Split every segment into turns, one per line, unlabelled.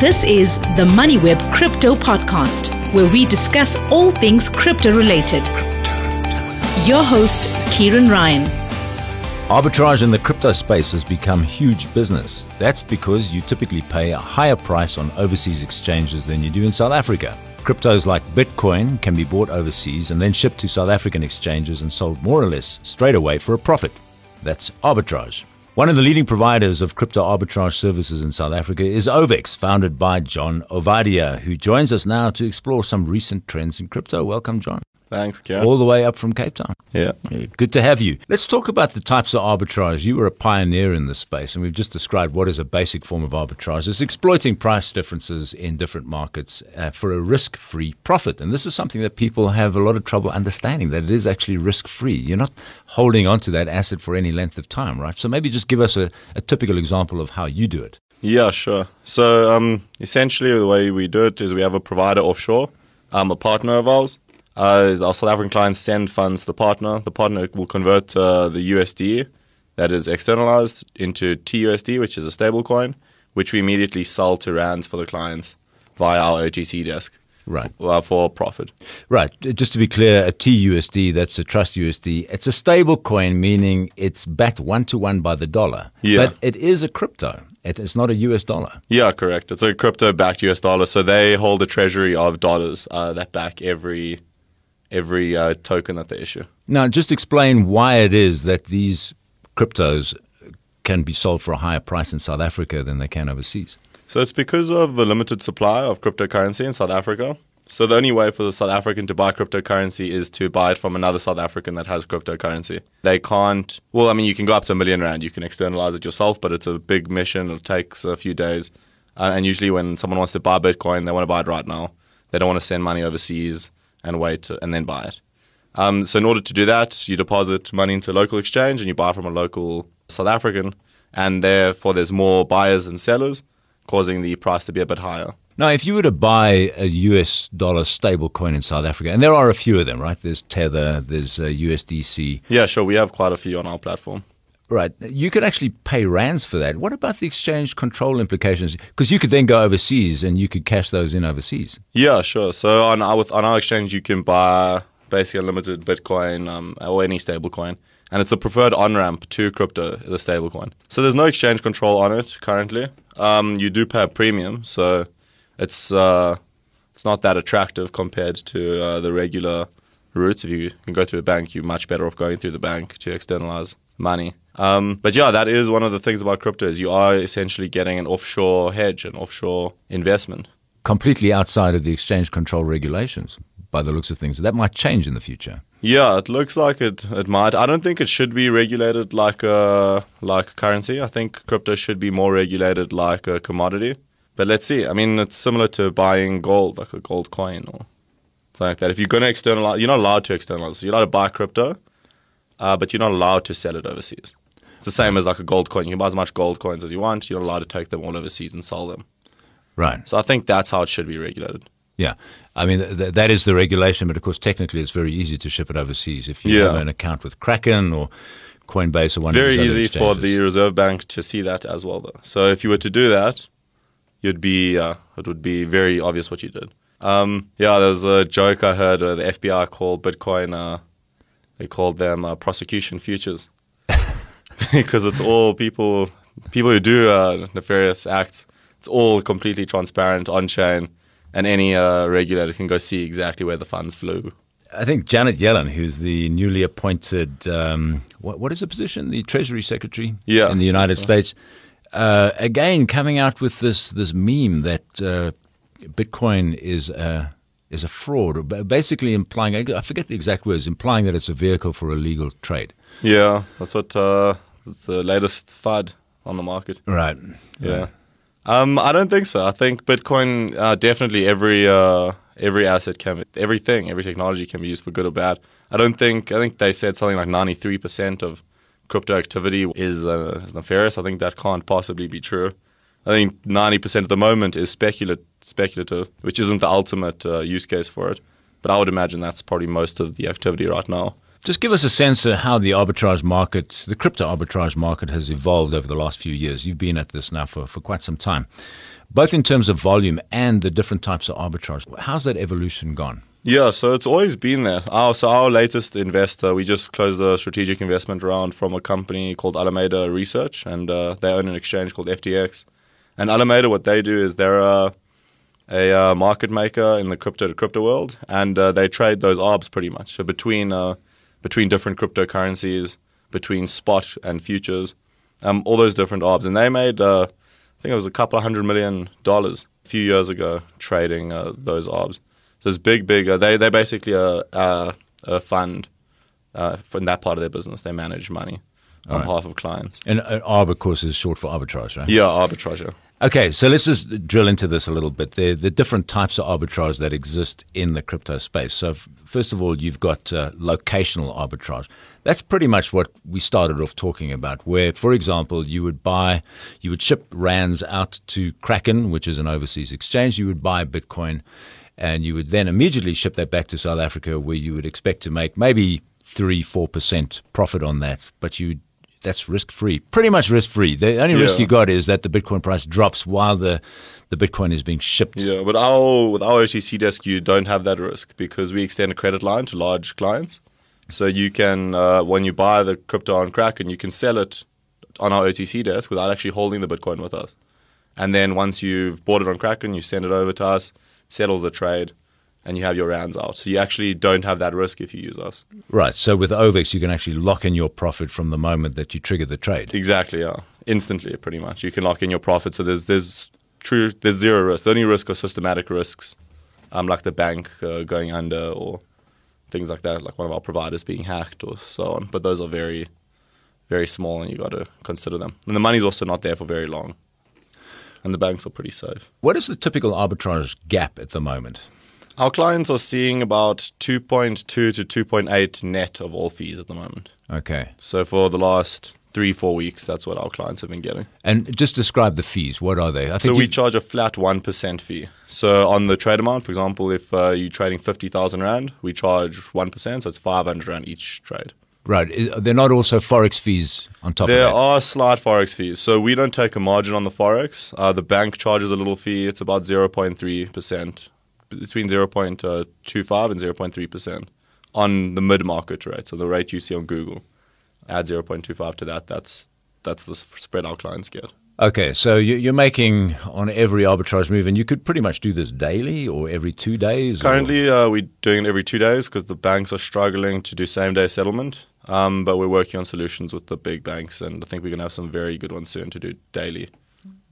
This is the MoneyWeb Crypto Podcast, where we discuss all things crypto related. Your host, Ciaran Ryan.
Arbitrage in the crypto space has become huge business. That's because you typically pay a higher price on overseas exchanges than you do in South Africa. Cryptos like Bitcoin can be bought overseas and then shipped to South African exchanges and sold more or less straight away for a profit. That's arbitrage. One of the leading providers of crypto arbitrage services in South Africa is OVEX, founded by John Ovadia, who joins us now to explore some recent trends in crypto. Welcome, John.
Thanks, Ciaran.
All the way up from Cape Town.
Yeah.
Yeah, Good to have you. Let's talk about the types of arbitrage. You were a pioneer in this space, and we've just described what is a basic form of arbitrage. It's exploiting price differences in different markets uh, for a risk free profit. And this is something that people have a lot of trouble understanding that it is actually risk free. You're not holding on to that asset for any length of time, right? So maybe just give us a, a typical example of how you do it.
Yeah, sure. So um, essentially, the way we do it is we have a provider offshore, um, a partner of ours. Uh, our South African clients send funds to the partner. The partner will convert uh, the USD that is externalized into TUSD, which is a stable coin, which we immediately sell to rands for the clients via our OTC desk.
Right.
Uh, for profit.
Right. Just to be clear, a TUSD, that's a trust USD. It's a stable coin, meaning it's backed one to one by the dollar.
Yeah.
But it is a crypto. It is not a US dollar.
Yeah, correct. It's a crypto backed US dollar. So they hold a treasury of dollars uh, that back every every uh, token that they issue.
Now, just explain why it is that these cryptos can be sold for a higher price in South Africa than they can overseas.
So it's because of the limited supply of cryptocurrency in South Africa. So the only way for the South African to buy cryptocurrency is to buy it from another South African that has cryptocurrency. They can't. Well, I mean, you can go up to a million rand. You can externalize it yourself, but it's a big mission. It takes a few days. Uh, and usually, when someone wants to buy Bitcoin, they want to buy it right now. They don't want to send money overseas and wait and then buy it. Um, so in order to do that, you deposit money into a local exchange and you buy from a local South African, and therefore there's more buyers and sellers, causing the price to be a bit higher.
Now, if you were to buy a US dollar stable coin in South Africa, and there are a few of them, right? There's Tether, there's uh, USDC.
Yeah, sure. We have quite a few on our platform.
Right. You could actually pay rands for that. What about the exchange control implications? Because you could then go overseas and you could cash those in overseas.
Yeah, sure. So on our with, on our exchange, you can buy basically unlimited Bitcoin um, or any stablecoin, and it's the preferred on ramp to crypto, the stablecoin. So there's no exchange control on it currently. Um, you do pay a premium, so it's uh, it's not that attractive compared to uh, the regular routes. If you can go through the bank, you're much better off going through the bank to externalize money. Um, but yeah, that is one of the things about crypto is you are essentially getting an offshore hedge, an offshore investment.
Completely outside of the exchange control regulations, by the looks of things. That might change in the future.
Yeah, it looks like it. It might. I don't think it should be regulated like a like currency. I think crypto should be more regulated like a commodity. But let's see. I mean, it's similar to buying gold, like a gold coin or something like that. If you're going to externalize, you're not allowed to externalize. You're allowed to buy crypto, uh, but you're not allowed to sell it overseas. It's the same as like a gold coin. You can buy as much gold coins as you want. You're not allowed to take them all overseas and sell them.
Right.
So I think that's how it should be regulated.
Yeah. I mean, th- that is the regulation, but of course, technically, it's very easy to ship it overseas. If you
Yeah.
have an account with Kraken or Coinbase or one
Very
of these other
easy for the. Reserve Bank to see that as well, though. So if you were to do that, you'd be uh, it would be very obvious what you did. Um, yeah, there was a joke I heard where the FBI called Bitcoin. Uh, they called them uh, prosecution futures because it's all people people who do uh, nefarious acts. It's all completely transparent on chain, and any uh, regulator can go see exactly where the funds flew.
I think Janet Yellen, who's the newly appointed, um, what, what is the position? The Treasury Secretary
Yeah,
in the United
so.
States. Uh, again, coming out with this this meme that uh, Bitcoin is a, is a fraud, basically implying, I forget the exact words, implying that it's a vehicle for illegal trade.
Yeah, that's what uh, that's the latest fad on the market.
Right.
Yeah. Um, I don't think so. I think Bitcoin uh, definitely every uh, every asset can everything every technology can be used for good or bad. I don't think I think they said something like ninety three percent of crypto activity is, uh, is nefarious. I think that can't possibly be true. I think ninety percent at the moment is specula- speculative, which isn't the ultimate uh, use case for it. But I would imagine that's probably most of the activity right now.
Just give us a sense of how the arbitrage market, the crypto arbitrage market, has evolved over the last few years. You've been at this now for, for quite some time, both in terms of volume and the different types of arbitrage. How's that evolution gone?
Yeah, so it's always been there. Our, so our latest investor, we just closed a strategic investment round from a company called Alameda Research, and uh, they own an exchange called FTX. And Alameda, what they do is they're a, a uh, market maker in the crypto to crypto world, and uh, they trade those arbs pretty much. So between uh, between different cryptocurrencies, between spot and futures, um, all those different arbs, and they made uh, I think it was a couple of hundred million dollars a few years ago trading uh, those arbs. So it's big, big. Uh, they they basically a, a, a fund uh, in that part of their business. They manage money on
right.
behalf of clients.
And uh, arb, of course, is short for arbitrage, right?
Yeah, arbitrage.
Okay, so let's just drill into this a little bit. The the different types of arbitrage that exist in the crypto space. So, f- first of all, you've got uh, locational arbitrage. That's pretty much what we started off talking about. Where, for example, you would buy, you would ship rands out to Kraken, which is an overseas exchange. You would buy Bitcoin, and you would then immediately ship that back to South Africa, where you would expect to make maybe three, four percent profit on that, but you that's risk free, pretty much risk free. The only risk
Yeah.
you got is that the Bitcoin price drops while the the Bitcoin is being shipped.
Yeah, but our with our OTC desk, you don't have that risk because we extend a credit line to large clients. So you can, uh, when you buy the crypto on Kraken, you can sell it on our OTC desk without actually holding the Bitcoin with us. And then once you've bought it on Kraken, you send it over to us, settles the trade, and you have your rands out. So you actually don't have that risk if you use us.
Right. So with OVEX, you can actually lock in your profit from the moment that you trigger the trade.
Exactly, yeah. Instantly, pretty much. You can lock in your profit. So there's there's true there's zero risk. The only risk are systematic risks, um, like the bank uh, going under or things like that, like one of our providers being hacked or so on. But those are very, very small, and you got to consider them. And the money's also not there for very long, and the banks are pretty safe.
What is the typical arbitrage gap at the moment?
Our clients are seeing about 2.2 to 2.8 net of all fees at the moment.
Okay.
So for the last three, four weeks, that's what our clients have been getting.
And just describe the fees. What are they? I
So we
you-
charge a flat 1% fee. So on the trade amount, for example, if uh, you're trading 50,000 Rand, we charge 1%, so it's 500 Rand each trade.
right. They're not also forex fees on top
There
of that.
There are slight forex fees. So we don't take a margin on the forex. Uh, the bank charges a little fee. It's about 0.3%, between 0.25 and 0.3% on the mid-market rate. So the rate you see on Google, add 0.25 to that. That's that's the spread our clients get.
Okay, so you- you're making on every arbitrage move, and you could pretty much do this daily or every two days.
Currently, uh, we're doing it every two days because the banks are struggling to do same day settlement. Um, but we're working on solutions with the big banks, and I think we're going to have some very good ones soon to do daily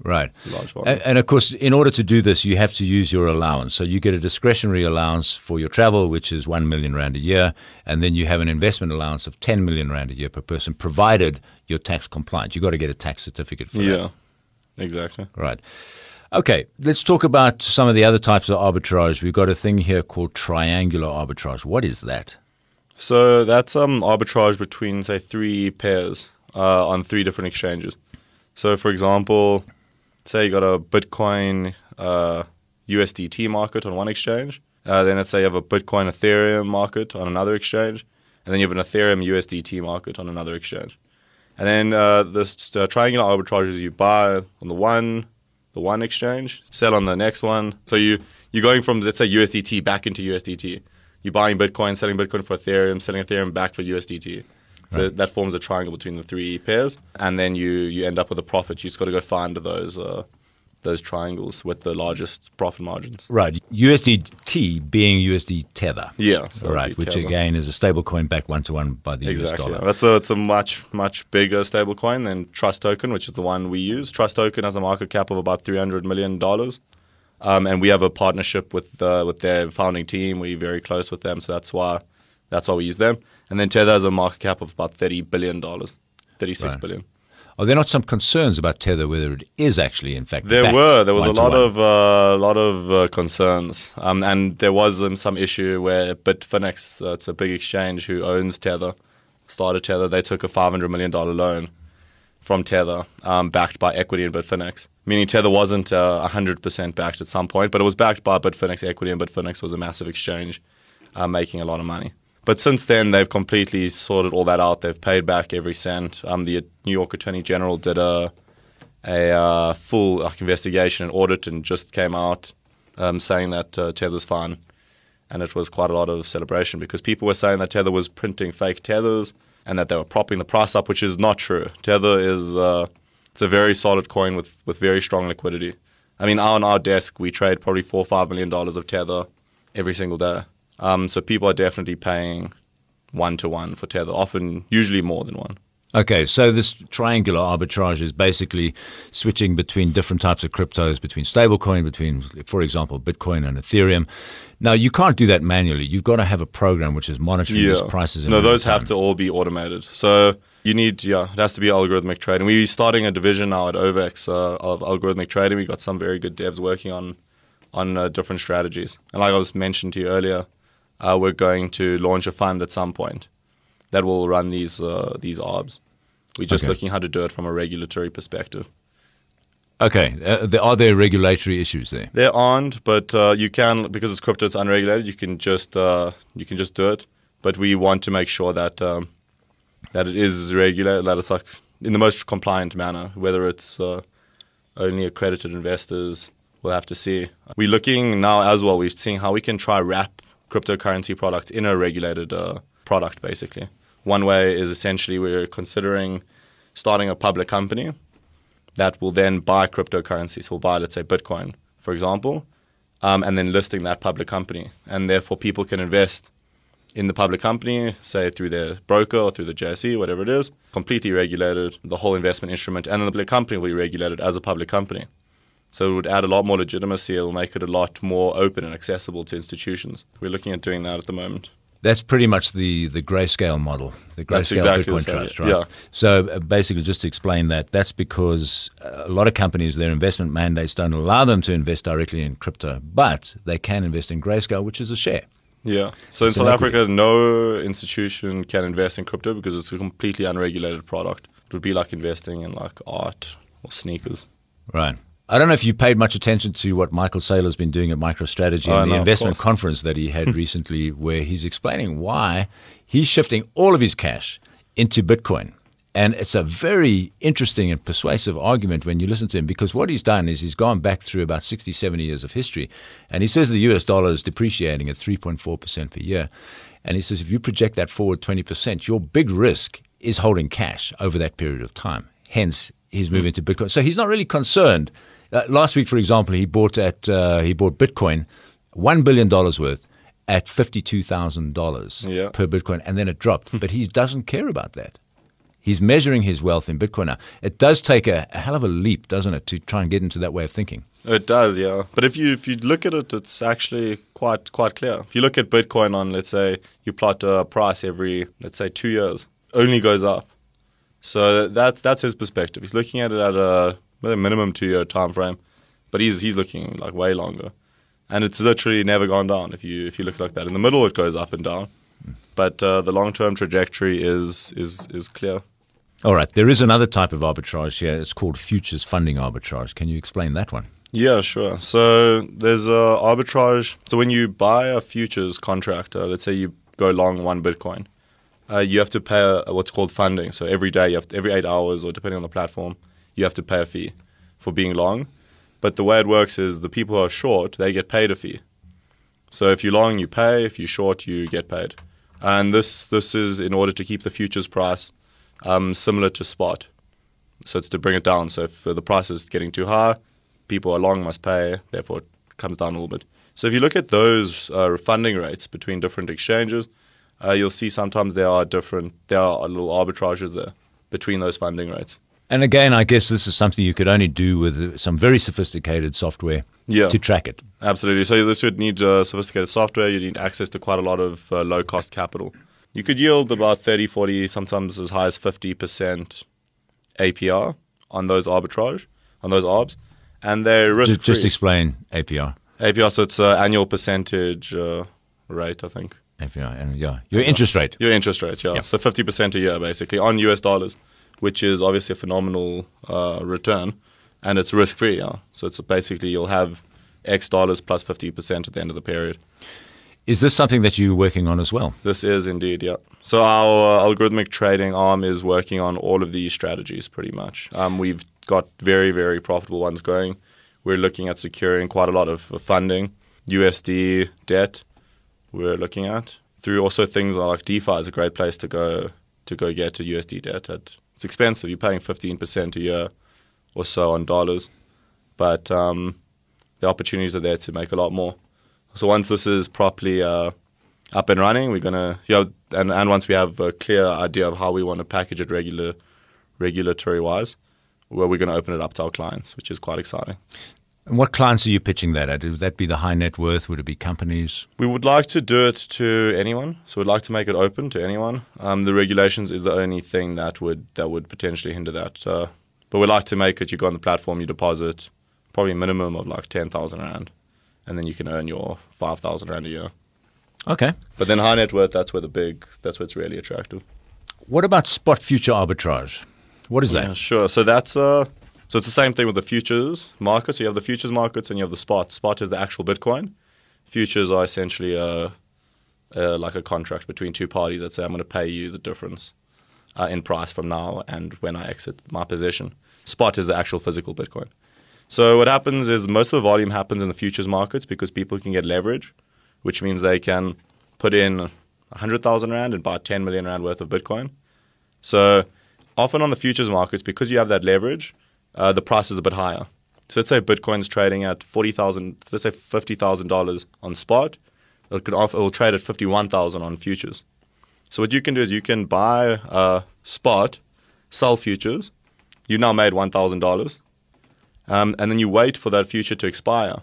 right.
large volume.
And, and of course, in order to do this, you have to use your allowance. So you get a discretionary allowance for your travel, which is one million rand a year, and then you have an investment allowance of ten million rand a year per person, provided you're tax compliant. You've got to get a tax certificate for that.
yeah, exactly.
Right. Okay, let's talk about some of the other types of arbitrage. We've got a thing here called triangular arbitrage. What is that?
So that's um, arbitrage between, say, three pairs uh, on three different exchanges. So, for example, say you got a Bitcoin uh, USDT market on one exchange. Uh, then let's say you have a Bitcoin Ethereum market on another exchange. And then you have an Ethereum USDT market on another exchange. And then uh, this uh, triangular arbitrage is you buy on the one, the one exchange, sell on the next one. So you you're going from let's say USDT back into USDT. You're buying Bitcoin, selling Bitcoin for Ethereum, selling Ethereum back for USDT. So that forms a triangle between the three pairs, and then you you end up with a profit. You just got to go find those uh, those triangles with the largest profit margins.
Right. USDT being USD Tether.
Yeah, so
right. Which
tell them.
again is a stable coin backed one to one by the
Exactly.
US dollar.
That's a it's a much much bigger stablecoin than Trust Token, which is the one we use. Trust Token has a market cap of about three hundred million dollars, um, and we have a partnership with uh, with their founding team. We're very close with them, so that's why that's why we use them. And then Tether has a market cap of about thirty billion dollars,
Right.
billion.
Are there not some concerns about Tether whether it is actually, in fact,
There were there was a lot of uh, lot of uh, concerns, um, and there was um, some issue where Bitfinex, uh, it's a big exchange who owns Tether, started Tether. They took a five hundred million dollar loan from Tether, um, backed by equity in Bitfinex. Meaning Tether wasn't uh, hundred percent backed at some point, but it was backed by Bitfinex equity, and Bitfinex was a massive exchange, uh, making a lot of money. But since then, they've completely sorted all that out. They've paid back every cent. Um, the New York Attorney General did a a uh, full like, investigation and audit and just came out um, saying that uh, Tether's fine. And it was quite a lot of celebration because people were saying that Tether was printing fake Tethers and that they were propping the price up, which is not true. Tether is uh, it's a very solid coin with, with very strong liquidity. I mean, on our desk, we trade probably four or five million dollars of Tether every single day. Um, so people are definitely paying one to one for Tether, often, usually more than one.
Okay, so this triangular arbitrage is basically switching between different types of cryptos, between stablecoin, between, for example, Bitcoin and Ethereum. Now, you can't do that manually. You've got to have a program which is monitoring
Yeah.
these prices. in
No, those have to all be automated. So you need, yeah, it has to be algorithmic trading. We're starting a division now at OVEX uh, of algorithmic trading. We've got some very good devs working on on uh, different strategies. And like I was mentioned to you earlier, uh, we're going to launch a fund at some point that will run these uh, these ARBs. We're just
Okay.
looking how to do it from a regulatory perspective.
Okay, uh, there, are there regulatory issues there?
There aren't, but uh, you can because it's crypto, it's unregulated. You can just uh, you can just do it. But we want to make sure that um, that it is regulated, that it's like in the most compliant manner. Whether it's uh, only accredited investors, we'll have to see. We're looking now as well. We're seeing how we can try wrap cryptocurrency product in a regulated uh, product. Basically, one way is essentially we're considering starting a public company that will then buy cryptocurrencies. So we'll buy, let's say, Bitcoin, for example, um, and then listing that public company. And therefore, people can invest in the public company, say through their broker or through the JSE, whatever it is, completely regulated, the whole investment instrument, and then the public company will be regulated as a public company. So it would add a lot more legitimacy. It will make it a lot more open and accessible to institutions. We're looking at doing that at the moment.
That's pretty much the, the grayscale model, the grayscale
exactly
Bitcoin trust, right?
yeah.
So uh, basically, just to explain that, that's because uh, a lot of companies, their investment mandates don't allow them to invest directly in crypto, but they can invest in grayscale, which is a share.
Yeah. So in
It's
South
equity.
Africa, no institution can invest in crypto because it's a completely unregulated product. It would be like investing in like art or sneakers.
Right. I don't know if you paid much attention to what Michael Saylor's been doing at MicroStrategy
Oh,
and the
no,
investment conference that he had recently, where he's explaining why he's shifting all of his cash into Bitcoin. And it's a very interesting and persuasive argument when you listen to him because what he's done is he's gone back through about 60, 70 years of history. And he says the US dollar is depreciating at 3.4% per year. And he says if you project that forward 20%, your big risk is holding cash over that period of time. Hence, he's moving to Bitcoin. So he's not really concerned. Uh, last week, for example, he bought at uh, he bought Bitcoin, one billion dollars worth, at fifty two thousand dollars per Bitcoin, and then it dropped. but he doesn't care about that. He's measuring his wealth in Bitcoin now. It does take a, a hell of a leap, doesn't it, to try and get into that way of thinking?
It does, yeah. But if you if you look at it, it's actually quite quite clear. If you look at Bitcoin on, let's say, you plot a price every, let's say, two years, only goes up. So that's that's his perspective. He's looking at it at a minimum two year time frame, but he's he's looking like way longer, and it's literally never gone down. If you if you look like that, in the middle it goes up and down, but uh, the long term trajectory is is is clear.
All right, there is another type of arbitrage here. It's called futures funding arbitrage. Can you explain that one?
Yeah, sure. So there's a arbitrage. So when you buy a futures contract, uh, let's say you go long one Bitcoin, uh, you have to pay a, what's called funding. So every day, you have to, every eight hours, or depending on the platform, you have to pay a fee for being long. But the way it works is the people who are short, they get paid a fee. So if you're long, you pay. If you're short, you get paid. And this this is in order to keep the futures price um, similar to spot. So it's to bring it down. So if the price is getting too high, people are long must pay. Therefore, it comes down a little bit. So if you look at those uh, funding rates between different exchanges, uh, you'll see sometimes there are different. There are little arbitrages there between those funding rates.
And again, I guess this is something you could only do with some very sophisticated software
Yeah.
to track it.
Absolutely. So this would need uh, sophisticated software. You need access to quite a lot of uh, low cost capital. You could yield about 30, 40, sometimes as high as 50% APR on those arbitrage, on those ARBs. And they're risk
Just, just explain APR.
APR, so it's uh, annual percentage uh, rate, I think.
APR, and yeah, your interest rate.
Your interest rate, yeah.
Yeah.
So 50% a year, basically, on US dollars, which is obviously a phenomenal uh, return. And it's risk free, yeah. So it's basically you'll have X dollars plus 50% at the end of the period.
Is this something that you're working on as well?
This is indeed, yeah. So our uh, algorithmic trading arm is working on all of these strategies pretty much. Um, we've got very, very profitable ones going. We're looking at securing quite a lot of funding, USD debt. We're looking at through also things like DeFi is a great place to go to go get a USD debt. At, it's expensive. You're paying 15% a year or so on dollars, but um, the opportunities are there to make a lot more. So once this is properly uh, up and running, we're gonna yeah, and and once we have a clear idea of how we want to package it regular regulatory wise, where we're going to open it up to our clients, which is quite exciting.
And what clients are you pitching that at? Would that be the high net worth? Would it be companies?
We would like to do it to anyone. So we'd like to make it open to anyone. Um, the regulations is the only thing that would that would potentially hinder that. Uh, but we'd like to make it. You go on the platform, you deposit probably a minimum of like ten thousand rand, and then you can earn your five thousand rand a year.
Okay.
But then high net worth, that's where the big, that's where it's really attractive.
What about spot future arbitrage? What is that?
Yeah, sure. So that's uh, so it's the same thing with the futures markets. So you have the futures markets and you have the spot. Spot is the actual Bitcoin. Futures are essentially a, a like a contract between two parties that say I'm going to pay you the difference uh, in price from now and when I exit my position. Spot is the actual physical Bitcoin. So what happens is most of the volume happens in the futures markets because people can get leverage, which means they can put in 100,000 Rand and buy 10 million Rand worth of Bitcoin. So often on the futures markets, because you have that leverage, uh, the price is a bit higher. So let's say Bitcoin's trading at forty thousand, let's say fifty thousand dollars on spot. It could offer, it will trade at fifty one thousand on futures. So what you can do is you can buy a spot, sell futures. You now made one thousand um, dollars, and then you wait for that future to expire,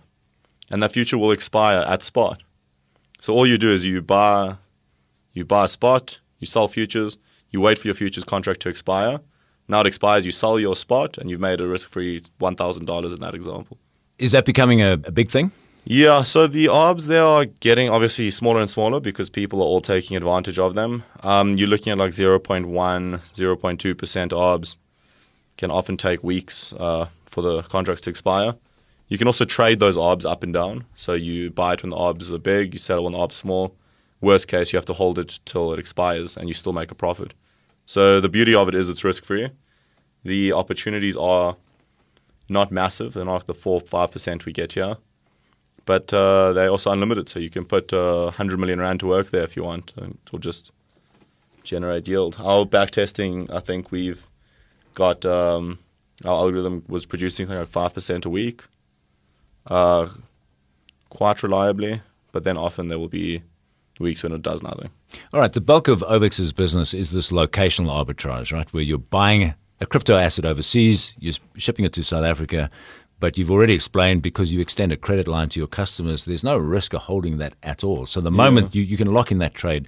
and that future will expire at spot. So all you do is you buy, you buy spot, you sell futures, you wait for your futures contract to expire. Now it expires, you sell your spot, and you've made a risk free $1,000 in that example.
Is that becoming a, a big thing?
Yeah, so the ARBs, they are getting obviously smaller and smaller because people are all taking advantage of them. Um, you're looking at like 0.1, 0.2% ARBs. Can often take weeks uh, for the contracts to expire. You can also trade those ARBs up and down. So you buy it when the ARBs are big, you sell it when the ARBs are small. Worst case, you have to hold it till it expires and you still make a profit. So the beauty of it is it's risk free. The opportunities are not massive. They're not like the four five percent we get here, but uh, they're also unlimited. So you can put uh, hundred million rand to work there if you want, and it will just generate yield. Our back testing, I think we've got um, our algorithm was producing like five percent a week, uh, quite reliably. But then often there will be weeks when it does nothing.
All right. The bulk of OVEX's business is this locational arbitrage, right? Where you're buying a crypto asset overseas, you're shipping it to South Africa, but you've already explained because you extend a credit line to your customers, there's no risk of holding that at all. So the yeah. moment you, you can lock in that trade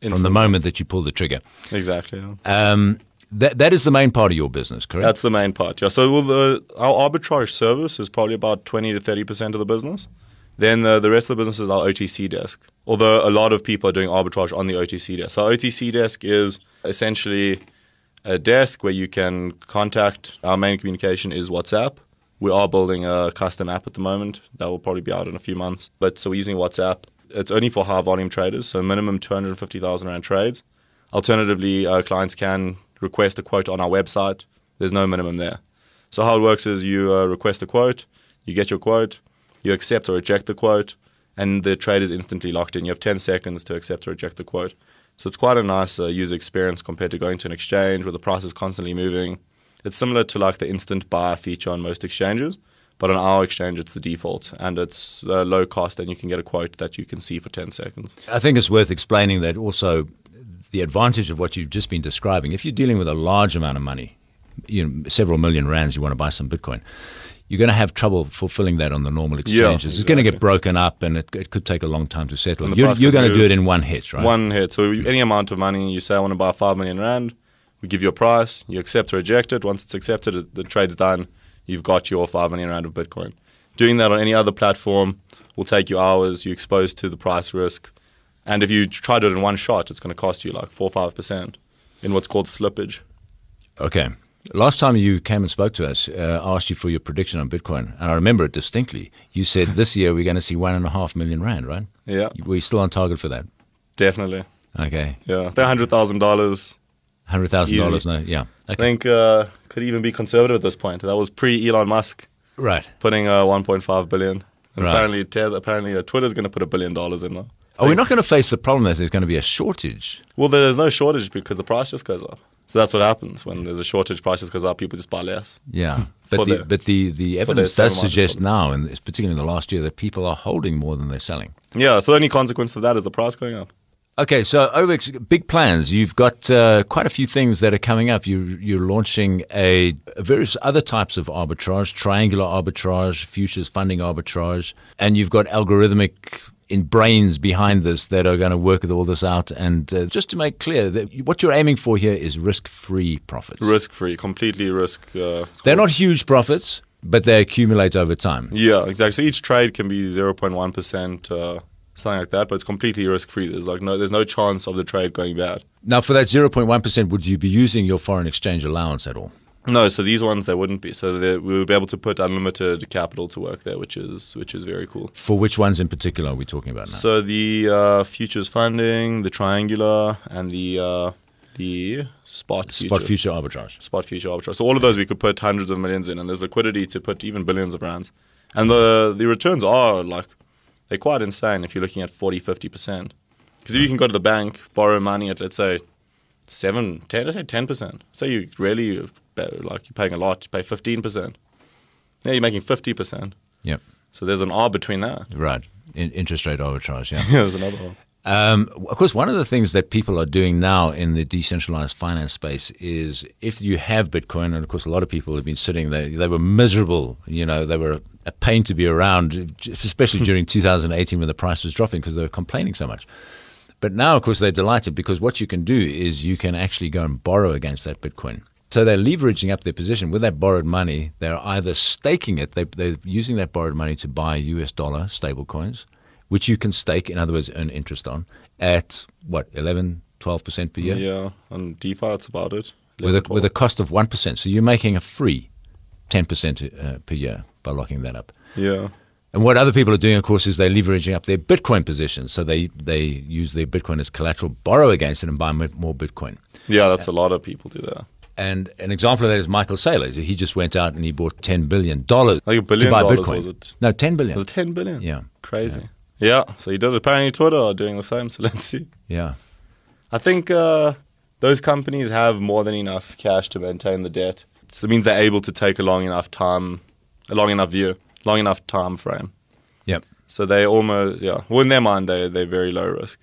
Instantly. from the moment that you pull the trigger.
Exactly.
Yeah. Um, that that is the main part of your business, correct?
That's the main part. Yeah. So well, the, our arbitrage service is probably about twenty to thirty percent of the business. Then the, the rest of the business is our OTC desk. Although a lot of people are doing arbitrage on the OTC desk. So OTC desk is essentially a desk where you can contact. Our main communication is WhatsApp. We are building a custom app at the moment that will probably be out in a few months. But so we're using WhatsApp. It's only for high volume traders, so minimum 250,000 Rand trades. Alternatively, clients can request a quote on our website. There's no minimum there. So how it works is you uh, request a quote, you get your quote, you accept or reject the quote, and the trade is instantly locked in. You have 10 seconds to accept or reject the quote. So it's quite a nice uh, user experience compared to going to an exchange where the price is constantly moving. It's similar to like the instant buy feature on most exchanges, but on our exchange it's the default and it's uh, low cost and you can get a quote that you can see for 10 seconds.
I think it's worth explaining that also the advantage of what you've just been describing. If you're dealing with a large amount of money, you know, several million rands, you want to buy some Bitcoin you're going to have trouble fulfilling that on the normal exchanges. Yeah, exactly. It's going to get broken up, and it, it could take a long time to settle. You're, you're going to do it in one hit, right?
One hit. So any amount of money, you say I want to buy five million rand, we give you a price, you accept or reject it. Once it's accepted, it, the trade's done. You've got your five million rand of Bitcoin. Doing that on any other platform will take you hours. You're exposed to the price risk, and if you try to do it in one shot, it's going to cost you like four five percent in what's called slippage.
Okay. Last time you came and spoke to us, uh, I asked you for your prediction on Bitcoin, and I remember it distinctly. You said this year we're going to see one and a half million rand, right?
Yeah,
We're still on target for that.
definitely.
Okay,
Yeah, the hundred thousand dollars.
hundred thousand dollars. No, yeah.
I think uh, could even be conservative at this point. That was pre Elon Musk
right.
putting uh, 1.5 billion. And
Right.
apparently, Ted, apparently, uh, Twitter's going to put a billion dollars in now.
Are we not going to face the problem that there's going to be a shortage?
Well, there's no shortage because the price just goes up. So that's what happens when there's a shortage. Price just goes up. People just buy less.
Yeah, but the,
the-
but the, the evidence does suggest now, and particularly in the last year, that people are holding more than they're selling.
Yeah. So the only consequence of that is the price going up.
Okay, so OVEX, big plans. You've got uh, quite a few things that are coming up. You, you're launching a various other types of arbitrage, triangular arbitrage, futures funding arbitrage, and you've got algorithmic in brains behind this that are going to work all this out. And uh, just to make clear, that what you're aiming for here is risk-free profits.
Risk free, completely risk. Uh,
They're not huge profits, but they accumulate over time.
Yeah, exactly. So each trade can be 0.1 percent, uh, something like that, but it's completely risk free. There's like no, there's no chance of the trade going bad.
Now, for that 0.1%, would you be using your foreign exchange allowance at all?
No, so these ones they wouldn't be. So we would be able to put unlimited capital to work there, which is which is very cool.
For which ones in particular are we talking about now?
So the uh, futures funding, the triangular, and the uh, the spot future.
Spot future arbitrage.
spot future arbitrage. So all of those we could put hundreds of millions in, and there's liquidity to put even billions of rands. And the the returns are like they're quite insane if you're looking at 40, 50 percent. Because if you can go to the bank, borrow money at let's say seven, ten, let's say ten percent. Say you really like you're paying a lot, you pay fifteen percent. Yeah, you're making fifty percent.
Yep.
So there's an R between that.
Right. In, interest rate arbitrage, yeah.
there's another one.
Um, of course, one of the things that people are doing now in the decentralized finance space is if you have Bitcoin, and of course, a lot of people have been sitting there, they were miserable. You know, they were a pain to be around, especially during 2018 when the price was dropping because they were complaining so much. But now, of course, they're delighted because what you can do is you can actually go and borrow against that Bitcoin. So they're leveraging up their position with that borrowed money. They're either staking it, they, they're using that borrowed money to buy US dollar stable coins, which you can stake, in other words, earn interest on at what, 11, 12% per year?
Yeah, on DeFi, that's about it.
With, a,
11,
with a cost of 1%. So you're making a free 10% uh, per year by locking that up.
Yeah.
And what other people are doing, of course, is they're leveraging up their Bitcoin positions. So they, they use their Bitcoin as collateral, borrow against it, and buy more Bitcoin.
Yeah, that's a lot of people do that.
And an example of that is Michael Saylor. He just went out and he bought $10 billion to
Like a billion
buy
dollars,
Bitcoin. No, 10 billion.
Was it 10 billion?
Yeah.
Crazy. Yeah. So you did apparently Twitter are doing the same. So let's see.
Yeah.
I think uh, those companies have more than enough cash to maintain the debt. So it means they're able to take a long enough time, a long enough view, long enough time frame.
Yep.
So they almost, yeah, well, in their mind, they, they're very low risk.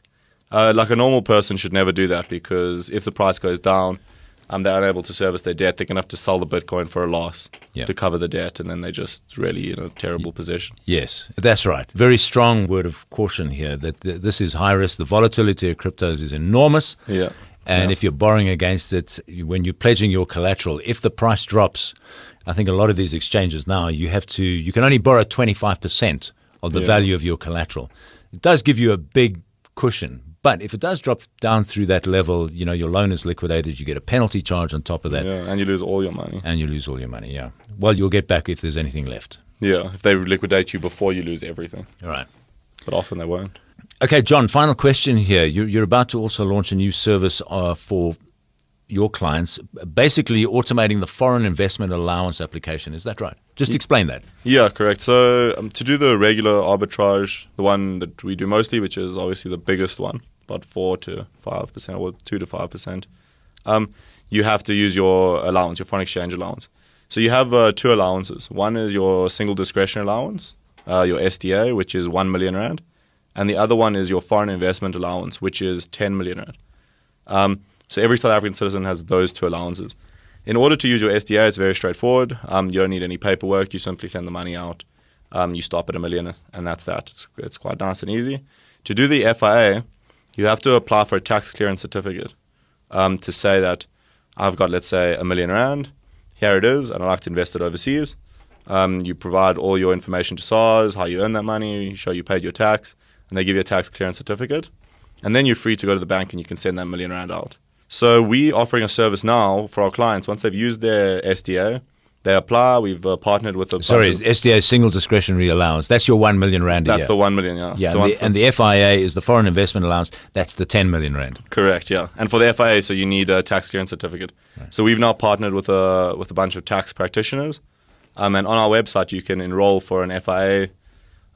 Uh, like a normal person should never do that because if the price goes down, um, they're unable to service their debt. They're going to have to sell the Bitcoin for a loss
Yeah.
to cover the debt, and then they're just really in a terrible position.
Yes, that's right. Very strong word of caution here that th- this is high risk. The volatility of cryptos is enormous.
Yeah.
And if you're borrowing against it, when you're pledging your collateral, if the price drops, I think a lot of these exchanges now, you have to, you can only borrow 25% of the
Yeah.
value of your collateral. It does give you a big cushion. But if it does drop down through that level, you know, your loan is liquidated, you get a penalty charge on top of that,
yeah, and you lose all your money.
and you lose all your money. Yeah. Well, you'll get back if there's anything left.
Yeah, if they liquidate you before you lose everything,
All right.
but often they won't.
Okay, John, final question here. You're, you're about to also launch a new service uh, for your clients, basically automating the foreign investment allowance application. Is that right? Just explain that.
Yeah, correct. So um, to do the regular arbitrage, the one that we do mostly, which is obviously the biggest one, about four to five percent, or two to five percent, um, you have to use your allowance, your foreign exchange allowance. So you have uh, two allowances. One is your single discretion allowance, uh, your SDA, which is one million rand, and the other one is your foreign investment allowance, which is ten million rand. Um, so every South African citizen has those two allowances. In order to use your SDA, it's very straightforward. Um, you don't need any paperwork. You simply send the money out. Um, you stop at a million, and that's that. It's, it's quite nice and easy. To do the FIA, you have to apply for a tax clearance certificate um, to say that I've got, let's say, a million rand. Here it is, and I'd like to invest it overseas. Um, you provide all your information to SARS, how you earn that money, you show you paid your tax, and they give you a tax clearance certificate. And then you're free to go to the bank and you can send that million rand out. So we offering a service now for our clients. Once they've used their SDA, they apply. We've uh, partnered with a
Sorry,
of-
SDA single discretionary allowance. That's your one million rand a
that's
year.
the one million. Yeah.
yeah,
So
and, the, and the FIA is the foreign investment allowance. That's the ten million rand.
Correct, yeah. And for the FIA, so you need a tax clearance certificate. So we've now partnered with a with a bunch of tax practitioners, um, and on our website you can enroll for an FIA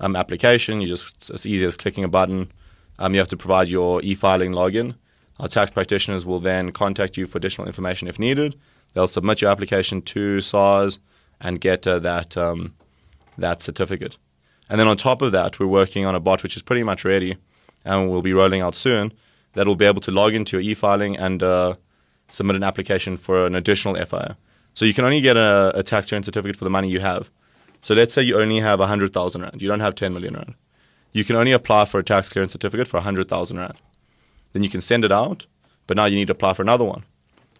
um, application. You just it's as easy as clicking a button. Um, you have to provide your e-filing login. Our tax practitioners will then contact you for additional information if needed. They'll submit your application to SARS and get uh, that um, that certificate. And then on top of that, we're working on a bot which is pretty much ready, and we'll be rolling out soon. That will be able to log into your e-filing and uh, submit an application for an additional FIA. So you can only get a, a tax return certificate for the money you have. So let's say you only have 100,000 Rand. You don't have 10 million Rand. You can only apply for a tax clearance certificate for 100,000 Rand. Then you can send it out, but now you need to apply for another one,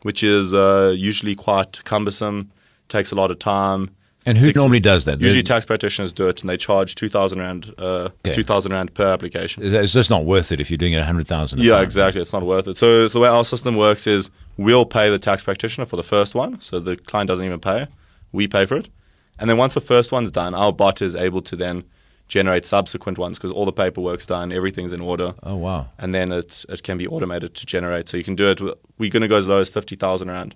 which is uh, usually quite cumbersome, takes a lot of time.
And who
Six-
normally does that?
Usually tax practitioners do it, and they charge 2,000 Rand, uh,
Yeah.
2,000 Rand per application.
it's just not worth it if you're doing it a hundred thousand.
Yeah, exactly. It's not worth it. So, so the way our system works is we'll pay the tax practitioner for the first one, so the client doesn't even pay. We pay for it, and then once the first one's done, our bot is able to then generate subsequent ones because all the paperwork's done, everything's in order,
Oh wow.
and then it it can be automated to generate. So you can do it. We're going to go as low as fifty thousand rand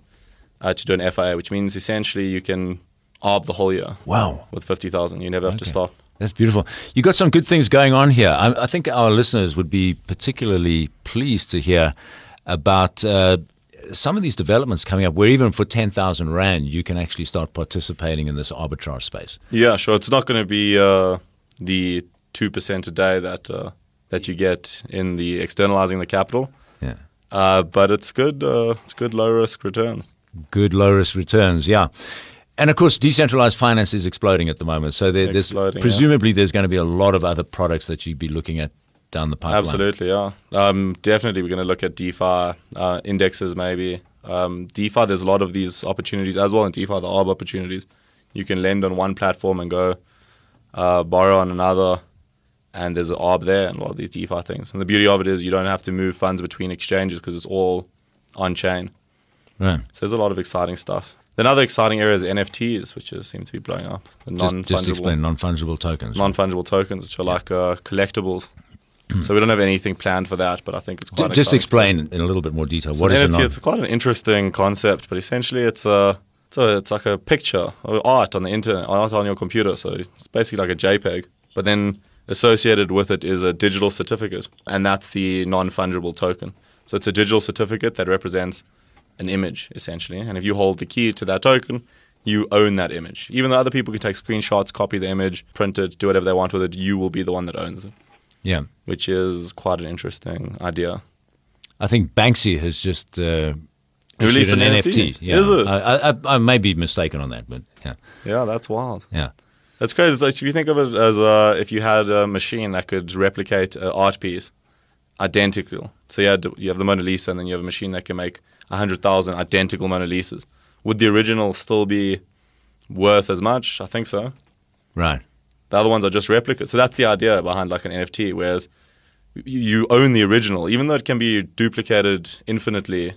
uh, to do an FIA, which means essentially you can arb the whole year
Wow.
with fifty thousand. You never have to stop.
That's beautiful. You got some good things going on here. I, I think our listeners would be particularly pleased to hear about uh, some of these developments coming up, where even for ten thousand rand, you can actually start participating in this arbitrage space.
Yeah, sure. It's not going to be uh, the two percent a day that uh, that you get in the externalizing the capital,
Yeah.
uh, but it's good. Uh, it's good low risk return.
Good low risk returns, yeah. And of course, decentralized finance is exploding at the moment. So there, there's
Exploding, yeah.
presumably there's going to be a lot of other products that you'd be looking at down the pipeline.
Absolutely, yeah. Um, definitely, we're going to look at DeFi uh, indexes, maybe. Um, DeFi, there's a lot of these opportunities as well in DeFi, the ARB opportunities. You can lend on one platform and go uh, borrow on another, and there's an ARB there and a lot of these DeFi things. And the beauty of it is you don't have to move funds between exchanges because it's all on chain.
Right.
So there's a lot of exciting stuff. Another exciting area is NFTs, which is, seem to be blowing up. The
Just,
non-fungible,
just explain non-fungible tokens.
non-fungible tokens, which are like uh, collectibles. so we don't have anything planned for that, but I think it's quite.
just
exciting
explain in a little bit more detail.
stuff.
what
So
is
NFT?
a non-
It's quite an interesting concept, but essentially it's a a, it's like a picture or art on the internet, art on your computer. So it's basically like a JPEG, but then associated with it is a digital certificate, and that's the non-fungible token. So it's a digital certificate that represents an image essentially, and if you hold the key to that token, you own that image. Even though other people can take screenshots, copy the image, print it, do whatever they want with it, you will be the one that owns it,
Yeah.
which is quite an interesting idea.
I think Banksy has just uh,
Released
issued
an NFT?
Yeah.
Is it?
I, I, I may be mistaken on that, but yeah,
Yeah, that's wild.
yeah.
That's crazy. It's like if you think of it as uh, if you had a machine that could replicate an art piece identical. So you, had, you have the Mona Lisa, and then you have a machine that can make 100,000 identical Mona Lisas. Would the original still be worth as much? I think so.
Right.
The other ones are just replicas. So that's the idea behind like an NFT, whereas you own the original, even though it can be duplicated infinitely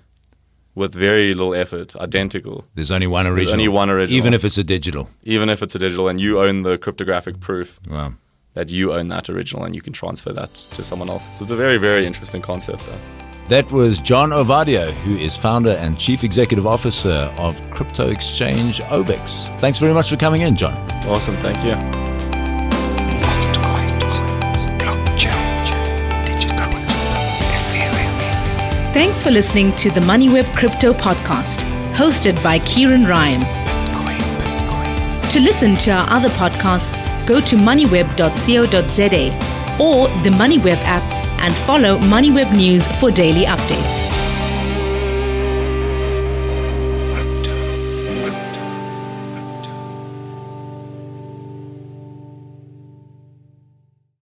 with very little effort, identical,
There's only one original.
only one original.
even if it's a digital.
even if it's a digital, and you own the cryptographic proof.
Wow.
that you own that original and you can transfer that to someone else. So it's a very, very interesting concept. Though.
That was John Ovadia, who is founder and chief executive officer of crypto exchange OVEX. Thanks very much for coming in, John.
Awesome, thank you.
Thanks for listening to the MoneyWeb Crypto Podcast, hosted by Ciaran Ryan. To listen to our other podcasts, go to moneyweb.co.za or the MoneyWeb app and follow MoneyWeb News for daily updates.